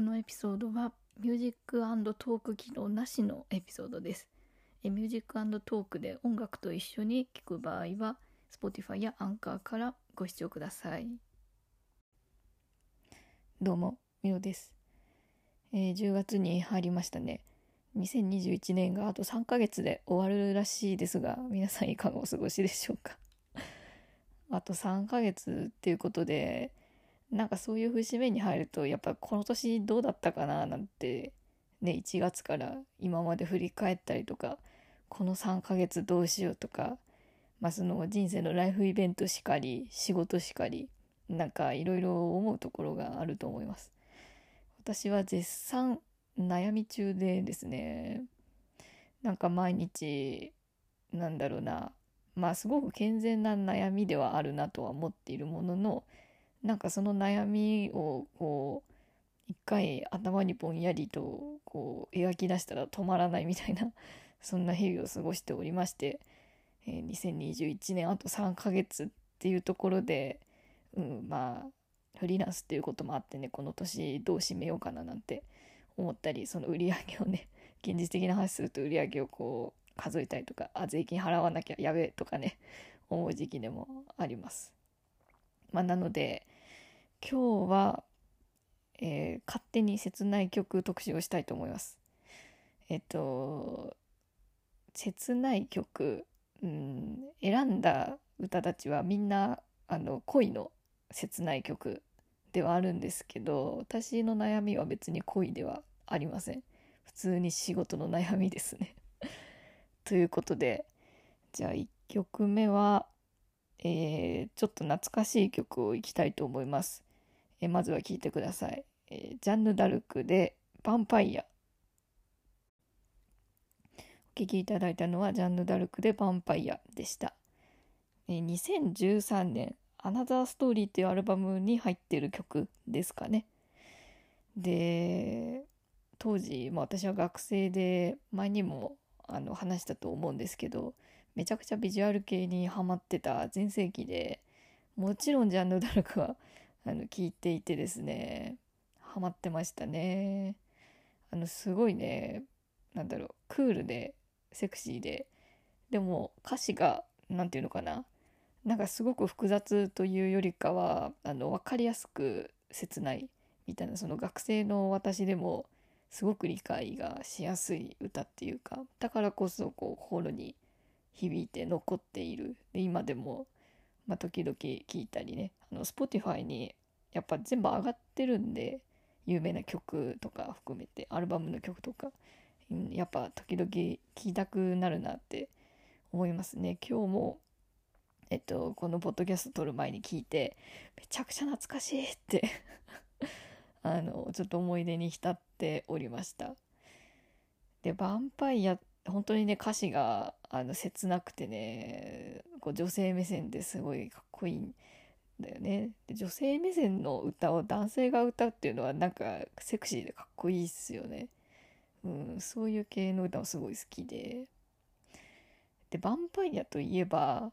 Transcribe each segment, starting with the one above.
このエピソードはミュージックトーク機能なしのエピソードです。えミュージックトークで音楽と一緒に聴く場合は Spotify やアンカーからご視聴ください。どうもみおです、えー、10月に入りましたね。2021年があと3ヶ月で終わるらしいですが皆さんいかがお過ごしでしょうか？あと3ヶ月っていうことでなんかそういう節目に入るとやっぱこの年どうだったかななんてね1月から今まで振り返ったりとかこの3ヶ月どうしようとかまあその人生のライフイベントしかり仕事しかりなんかいろいろ思うところがあると思います。私は絶賛悩み中でですねなんか毎日なんだろうなまあすごく健全な悩みではあるなとは思っているもののなんかその悩みをこう一回頭にぼんやりとこう描き出したら止まらないみたいな そんな日々を過ごしておりまして、えー、2021年あと3ヶ月っていうところで、うん、まあフリーランスっていうこともあってねこの年どう締めようかななんて思ったりその売り上げをね 現実的な話すると売り上げをこう数えたりとかあ税金払わなきゃやべえとかね思う時期でもあります。まあ、なので今日は、えー、勝手に切ない曲特集をしたいと思います。えっと切ない曲、うん、選んだ歌たちはみんなあの恋の切ない曲ではあるんですけど私の悩みは別に恋ではありません普通に仕事の悩みですね ということでじゃあ1曲目はえー、ちょっと懐かしい曲をいきたいと思います。え、まずは聴いてください。えー、ジャンヌ・ダルクでヴァンパイア。お聴きいただいたのはジャンヌ・ダルクでヴァンパイアでした。えー、2013年、アナザーストーリーっていうアルバムに入ってる曲ですかね。で、当時、まあ、私は学生で前にもあの話したと思うんですけど、めちゃくちゃビジュアル系にハマってた全盛期でもちろんジャンヌ・ダルクはあの聞いていてですねハマってましたね。あのすごいねなんだろうクールでセクシーででも歌詞が何て言うのかななんかすごく複雑というよりかはあの分かりやすく切ないみたいなその学生の私でもすごく理解がしやすい歌っていうかだからこそこう心に響いて残っている。で今でも、まあ、時々聞いたりね。あの Spotify にやっぱ全部上がってるんで有名な曲とか含めてアルバムの曲とか、やっぱ時々聴きたくなるなって思いますね。今日もえっとこのポッドキャスト撮る前に聞いてめちゃくちゃ懐かしいってあのちょっと思い出に浸っておりました。でヴァンパイア本当にね歌詞があの切なくてねこう女性目線ですごいかっこいいんだよね。で女性目線の歌を男性が歌うっていうのはなんかセクシーでかっこいいっすよね、うん、そういう系の歌もすごい好きで。でヴァンパイアといえば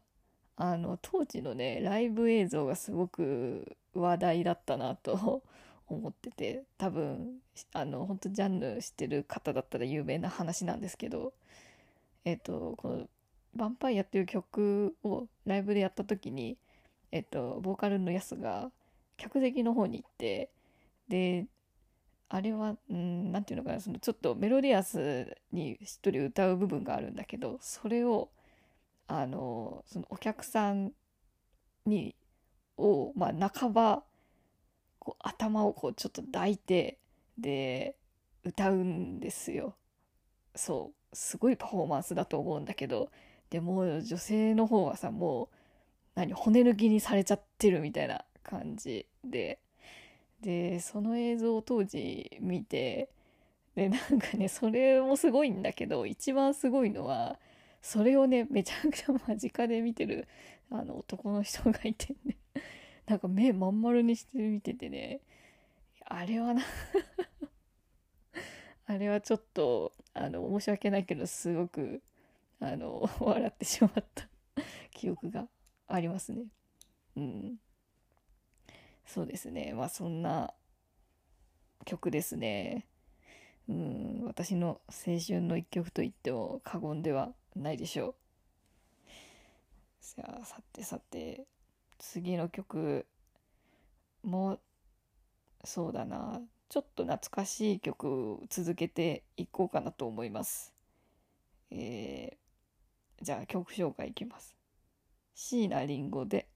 あの当時のねライブ映像がすごく話題だったなと思ってて多分あの本当ジャンル知ってる方だったら有名な話なんですけどえっ、とこの「ヴァンパイア」っていう曲をライブでやった時にえっ、とボーカルのヤスが客席の方に行ってであれは何て言うのかなそのちょっとメロディアスに一人歌う部分があるんだけどそれをあのそのお客さんにを、まあ、半ばこう頭をこうちょっと抱いてで歌うんですよ。そうすごいパフォーマンスだと思うんだけどでも女性の方はさもう何骨抜きにされちゃってるみたいな感じででその映像を当時見てでなんかねそれもすごいんだけど一番すごいのはそれをねめちゃくちゃ間近で見てるあの男の人がいてねなんか目まん丸にして見ててね。あれはな。あれはちょっとあの申し訳ないけどすごくあの 笑ってしまった。記憶がありますね。うん。そうですね。まあそんな曲ですね。うん、私の青春の一曲と言っても過言ではないでしょう。さあ、さてさて、次の曲も、そうだな、ちょっと懐かしい曲を続けていこうかなと思います。えー、じゃあ曲紹介いきます。椎名林檎で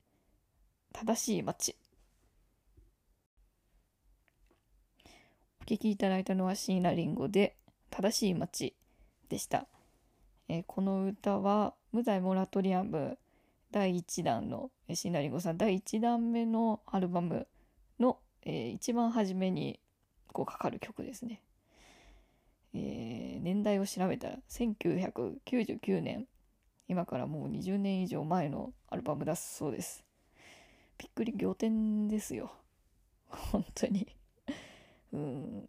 正しい街。お聴きいただいたのは椎名林檎で正しい街でした。えー、この歌は無罪モラトリアム第1弾の椎名林檎さん第1弾目のアルバムの、えー、一番初めにこうかかる曲ですね。えー、年代を調べたら1999年今からもう20年以上前のアルバムだそうです。びっくり仰天ですよ。本当に。うん。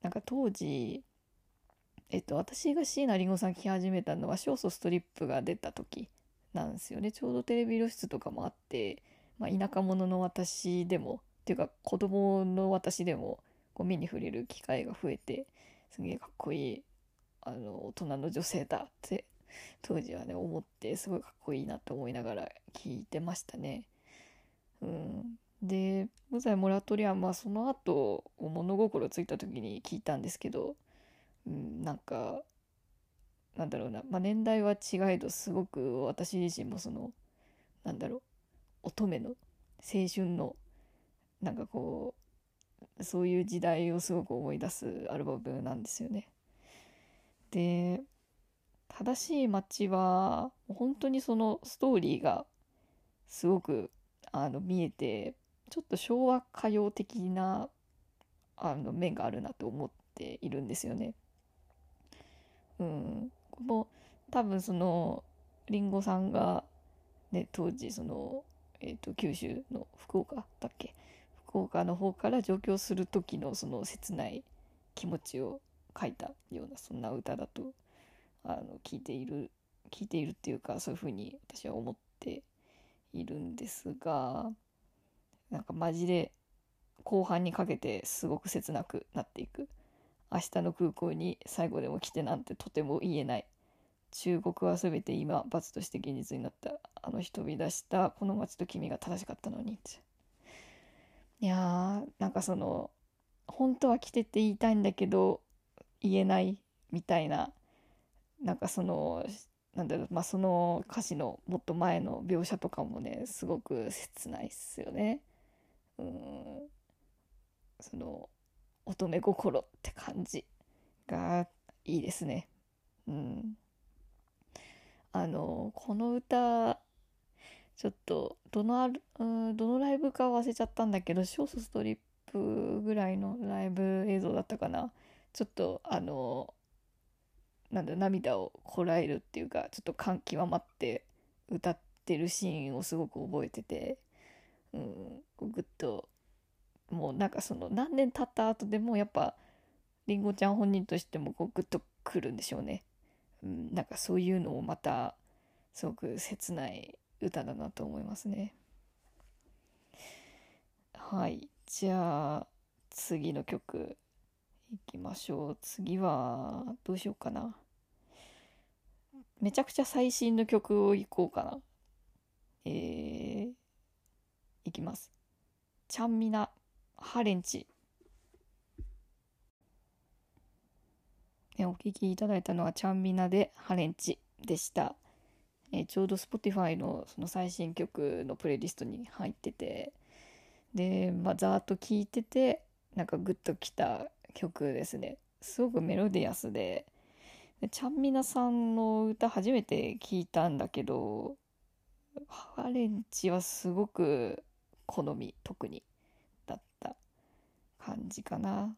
なんか当時えっと私が椎名林檎さん聴き始めたのは勝訴ストリップが出た時なんですよ。ねちょうどテレビ露出とかもあって、まあ、田舎者の私でもっていうか子供の私でもこう目に触れる機会が増えてすげえかっこいいあの大人の女性だって当時はね思ってすごいかっこいいなと思いながら聞いてましたね。うん、で「無罪モラトリアム」はその後物心ついた時に聞いたんですけど、うん、なんかなんだろうな、まあ、年代は違えどすごく私自身もそのなんだろう乙女の青春のなんかこうそういう時代をすごく思い出すアルバムなんですよね。で正しい街は本当にそのストーリーがすごくあの見えてちょっと昭和歌謡的なあの面があるなと思っているんですよね。うん、この多分そのりんごさんが、ね、当時その、えーと九州の福岡だっけ？福岡の方から上京する時のその切ない気持ちを書いたようなそんな歌だとあの聞いている聞いているっていうかそういうふうに私は思っているんですがなんかマジで後半にかけてすごく切なくなっていく明日の空港に最後でも来てなんてとても言えない。中国は全て今罰として現実になった。あの人び出した。この街と君が正しかったのに。っていやーなんかその本当は来てって言いたいんだけど言えないみたいな。なんかそのなんだろうまあその歌詞のもっと前の描写とかもねすごく切ないっすよね。うん。その乙女心って感じがいいですね。うん、あのこの歌ちょっとどのあるうんどのライブか忘れちゃったんだけどショートストリップぐらいのライブ映像だったかなちょっとあのなんだ涙をこらえるっていうかちょっと感極まって歌ってるシーンをすごく覚えてて、うん、ぐっともうなんかその何年経った後でもやっぱりんごちゃん本人としてもこうグッとくるんでしょうね。うん、なんかそういうのをまたすごく切ない歌だなと思いますね。はい。じゃあ、次の曲いきましょう。次は、どうしようかな。めちゃくちゃ最新の曲をいこうかな。えー、いきます。ちゃんみな、ハレンチ。お聴きいただいたのはちゃんみなでハレンチでした。え、ちょうど Spotify のその最新曲のプレイリストに入っててで、まあ、ざーっと聴いててなんかグッときた曲ですねすごくメロディアスでちゃんみなさんの歌初めて聞いたんだけどハレンチはすごく好み特に感じかな。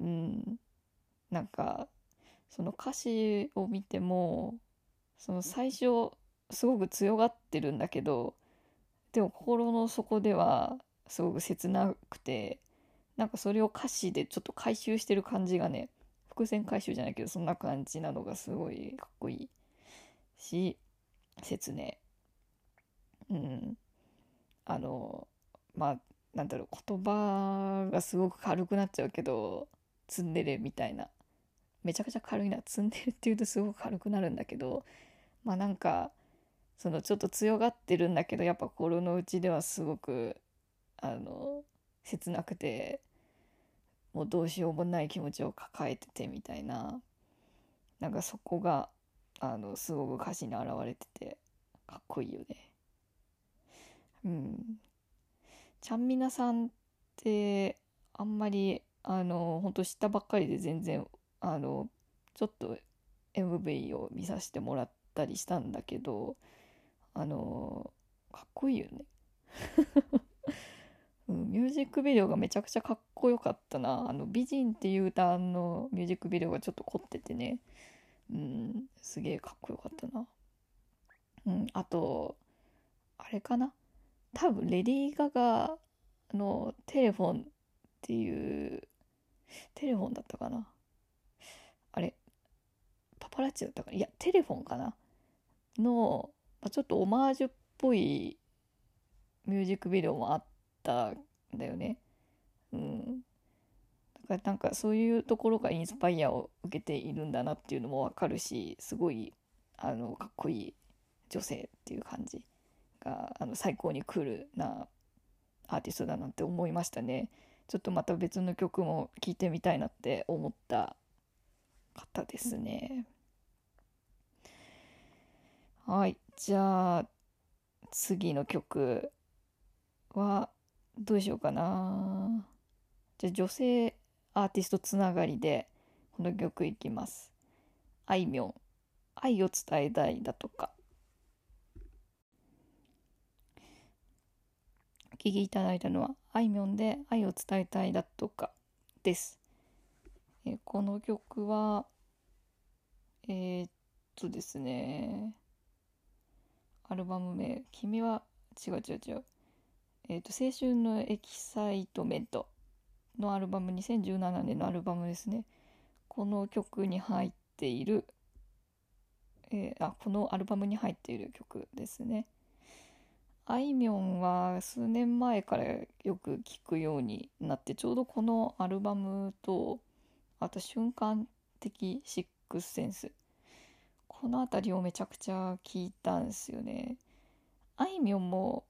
うん。なんかその歌詞を見てもその最初すごく強がってるんだけどでも心の底ではすごく切なくてなんかそれを歌詞でちょっと回収してる感じがね伏線回収じゃないけどそんな感じなのがすごいかっこいいし説明うん。あのまあなんだろう言葉がすごく軽くなっちゃうけどツンデレみたいなめちゃくちゃ軽いなツンデレっていうとすごく軽くなるんだけどまあなんかそのちょっと強がってるんだけどやっぱ心の内ではすごくあの切なくてもうどうしようもない気持ちを抱えててみたいななんかそこがあのすごく歌詞に表れててかっこいいよね。うん。ちゃんみなさんってあんまりあの本当知ったばっかりで全然あのちょっと MV を見させてもらったりしたんだけどあのかっこいいよね。うん、ミュージックビデオがめちゃくちゃかっこよかったな。あの美人っていう歌のミュージックビデオがちょっと凝っててね。うん、すげえかっこよかったな。うん、あと、あれかな？多分レディー・ガガのテレフォンっていうテレフォンだったかな。あれパパラッチだったかな。いやテレフォンかな。の、まあ、ちょっとオマージュっぽいミュージックビデオもあったんだよね。うん。だからなんかそういうところがインスパイアを受けているんだなっていうのもわかるしすごいあのかっこいい女性っていう感じ。があの最高にクールなアーティストだなって思いましたね。ちょっとまた別の曲も聴いてみたいなって思った方ですね。はい。じゃあ次の曲はどうしようかな。じゃあ女性アーティストつながりでこの曲いきます。あいみょん。愛を伝えたいだとか。聴きいただいたのはあいみょんで愛を伝えたいだとかです。えこの曲はえー、っとですねアルバム名「君は違う違う違う」えー、っと青春のエキサイトメントのアルバム2017年のアルバムですね。この曲に入っている、えー、あこのアルバムに入っている曲ですね。あいみょんは数年前からよく聞くようになってちょうどこのアルバムとあと瞬間的シックスセンス。この辺りをめちゃくちゃ聞いたんですよね。あいみょんも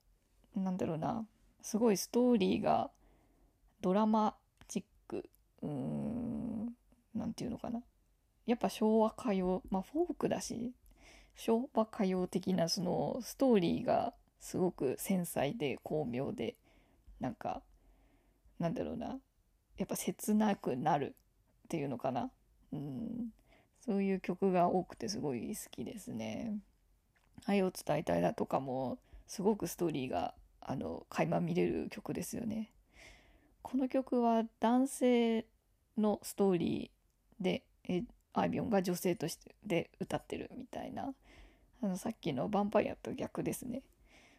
なんだろうなすごいストーリーがドラマチック。うーんなんていうのかな。やっぱ昭和歌謡まあフォークだし昭和歌謡的なそのストーリーがすごく繊細で巧妙でなんかなんだろうなやっぱ切なくなるっていうのかなうんそういう曲が多くてすごい好きですね。愛を伝えたいだとかもすごくストーリーがあの垣間見れる曲ですよね。この曲は男性のストーリーでえあいみょんが女性としてで歌ってるみたいなあのさっきの「ヴァンパイア」と逆ですね。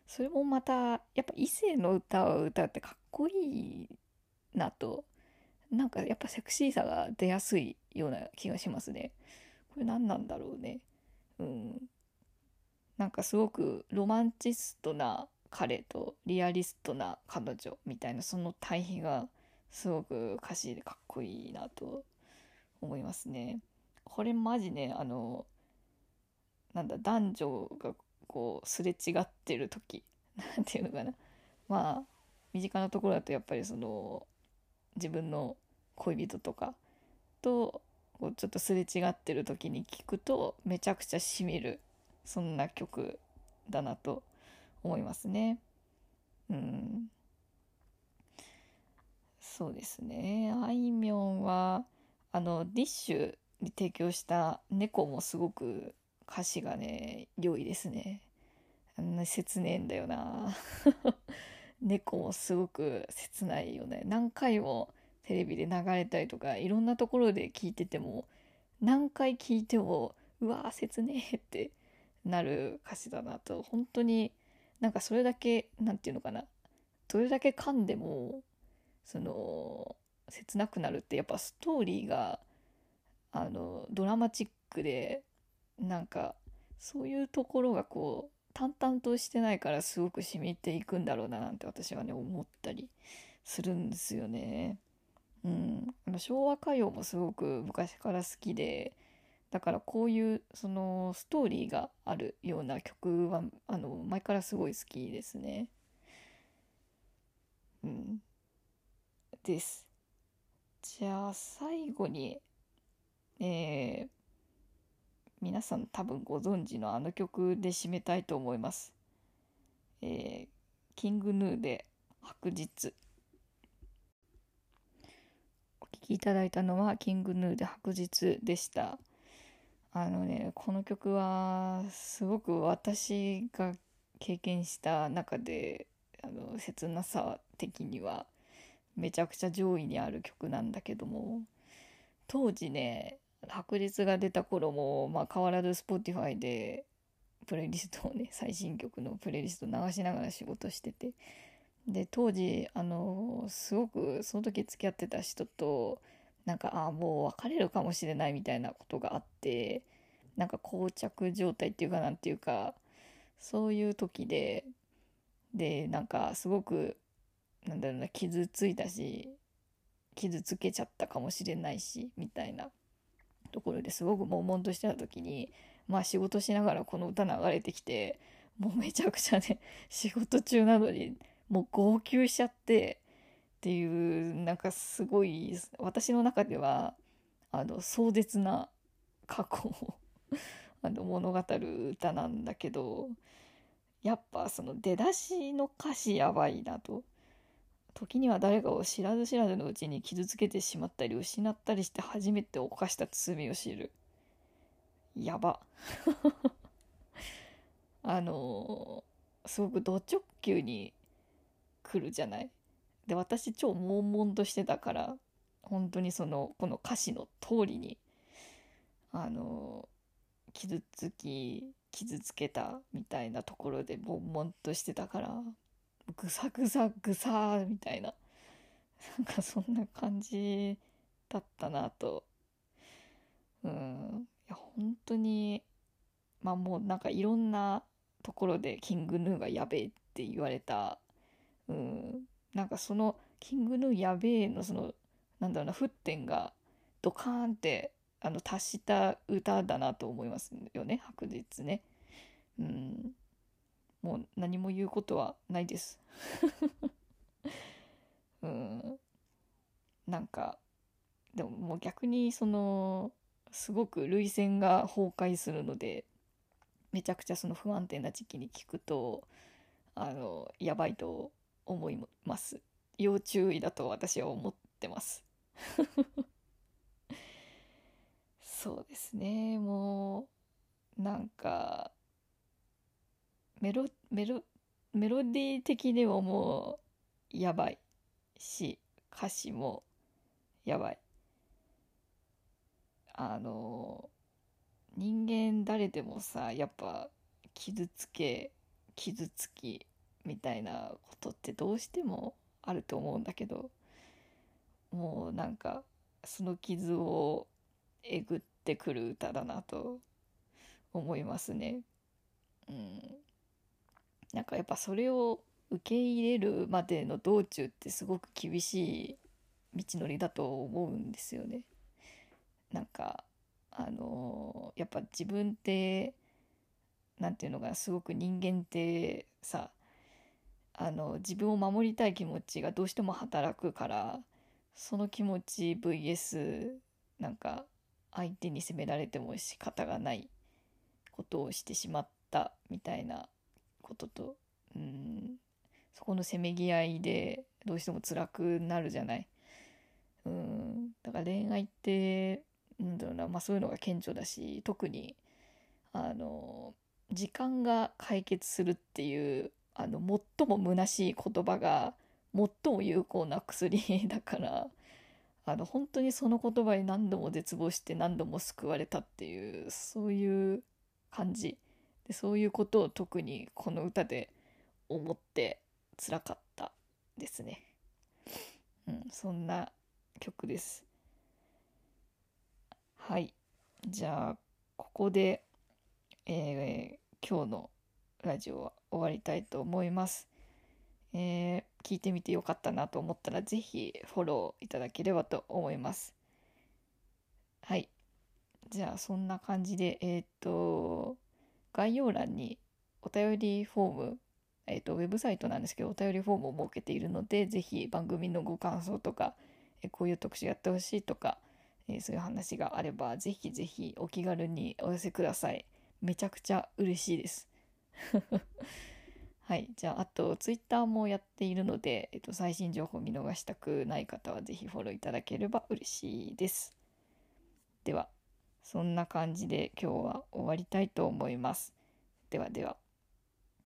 それもまたやっぱ異性の歌を歌うってかっこいいなとなんかやっぱセクシーさが出やすいような気がしますね。これ何なんだろうね。うん。なんかすごくロマンチストな彼とリアリストな彼女みたいなその対比がすごく歌詞でかっこいいなと思いますね。これマジねあのなんだ男女がこうすれ違ってる時 なんていうのかな。まあ身近なところだとやっぱりその自分の恋人とかとこうちょっとすれ違ってる時に聞くとめちゃくちゃしみるそんな曲だなと思いますね。うん。そうですね。あいみょんはあのディッシュに提供した「猫」もすごく歌詞がね良いですね。あんな切ねえんだよな。猫もすごく切ないよね。何回もテレビで流れたりとかいろんなところで聞いてても何回聞いてもうわー切ねえってなる歌詞だなと。本当になんかそれだけ何て言うのかな。どれだけ噛んでもその切なくなるってやっぱストーリーがあのドラマチックでなんかそういうところがこう淡々としてないからすごく染みていくんだろうななんて私はね思ったりするんですよね。うん、あの昭和歌謡もすごく昔から好きでだからこういうそのストーリーがあるような曲はあの前からすごい好きですね。うん、です。じゃあ最後に、えー、皆さん多分ご存知のあの曲で締めたいと思います。えー、キングヌーで白日。お聴きいただいたのはキングヌーで白日でした。あのね、この曲はすごく私が経験した中であの切なさ的にはめちゃくちゃ上位にある曲なんだけども当時ね白日が出た頃も、まあ、変わらず Spotify でプレイリストをね最新曲のプレイリスト流しながら仕事してて。で当時あのすごくその時付き合ってた人となんかああもう別れるかもしれないみたいなことがあってなんか膠着状態っていうかなんていうかそういう時ででなんかすごくなんだろうな傷ついたし傷つけちゃったかもしれないしみたいな。ところですごく悶々としてた時にまあ仕事しながらこの歌流れてきてもうめちゃくちゃね 仕事中なのにもう号泣しちゃってっていうなんかすごい私の中ではあの壮絶な過去を あの物語る歌なんだけどやっぱその出だしの歌詞やばいなと。時には誰かを知らず知らずのうちに傷つけてしまったり失ったりして初めて犯した罪を知る。やば。あのー、すごくド直球に来るじゃない。で私超悶々としてたから本当にそのこの歌詞の通りにあのー、傷つき傷つけたみたいなところで悶々としてたからぐさぐさぐさみたいな。なんかそんな感じだったなと。うん。いや本当にまあもうなんかいろんなところでキングヌーがやべえって言われた。うん。なんかそのキングヌーやべえのそのなんだろうな沸点がドカーンってあの達した歌だなと思いますよね白日ね。うん。もう何も言うことはないです。うん。なんかでももう逆にそのすごく涙腺が崩壊するのでめちゃくちゃその不安定な時期に聞くとあのやばいと思います。要注意だと私は思ってます。そうですね。もうなんかメロメロメロディー的にももうやばいし歌詞もやばいあの人間誰でもさやっぱ傷つけ傷つきみたいなことってどうしてもあると思うんだけどもうなんかその傷をえぐってくる歌だなと思いますね。うんなんかやっぱそれを受け入れるまでの道中ってすごく厳しい道のりだと思うんですよね。なんかあのやっぱ自分って何て言うのかなすごく人間ってさあの自分を守りたい気持ちがどうしても働くからその気持ち VS なんか相手に責められても仕方がないことをしてしまったみたいなこととうんそこのせめぎ合いでどうしても辛くなるじゃない？うんだから恋愛ってなんだろうな、まあ、そういうのが顕著だし特にあの時間が解決するっていうあの最も虚しい言葉が最も有効な薬 だからあの本当にその言葉に何度も絶望して何度も救われたっていうそういう感じでそういうことを特にこの歌で思ってつらかったですね。うん、そんな曲です。はい。じゃあ、ここで、えー、今日のラジオは終わりたいと思います。えー、聞いてみてよかったなと思ったら是非フォローいただければと思います。はい。じゃあそんな感じで、えっ、と、概要欄にお便りフォーム、えっ、と、ウェブサイトなんですけど、お便りフォームを設けているので、是非番組のご感想とか、えこういう特集やってほしいとか、えそういう話があれば、ぜひぜひお気軽にお寄せください。めちゃくちゃ嬉しいです。はい。じゃあ、あと、ツイッターもやっているので、えっと、最新情報見逃したくない方は、ぜひフォローいただければ嬉しいです。では、そんな感じで今日は終わりたいと思います。ではでは。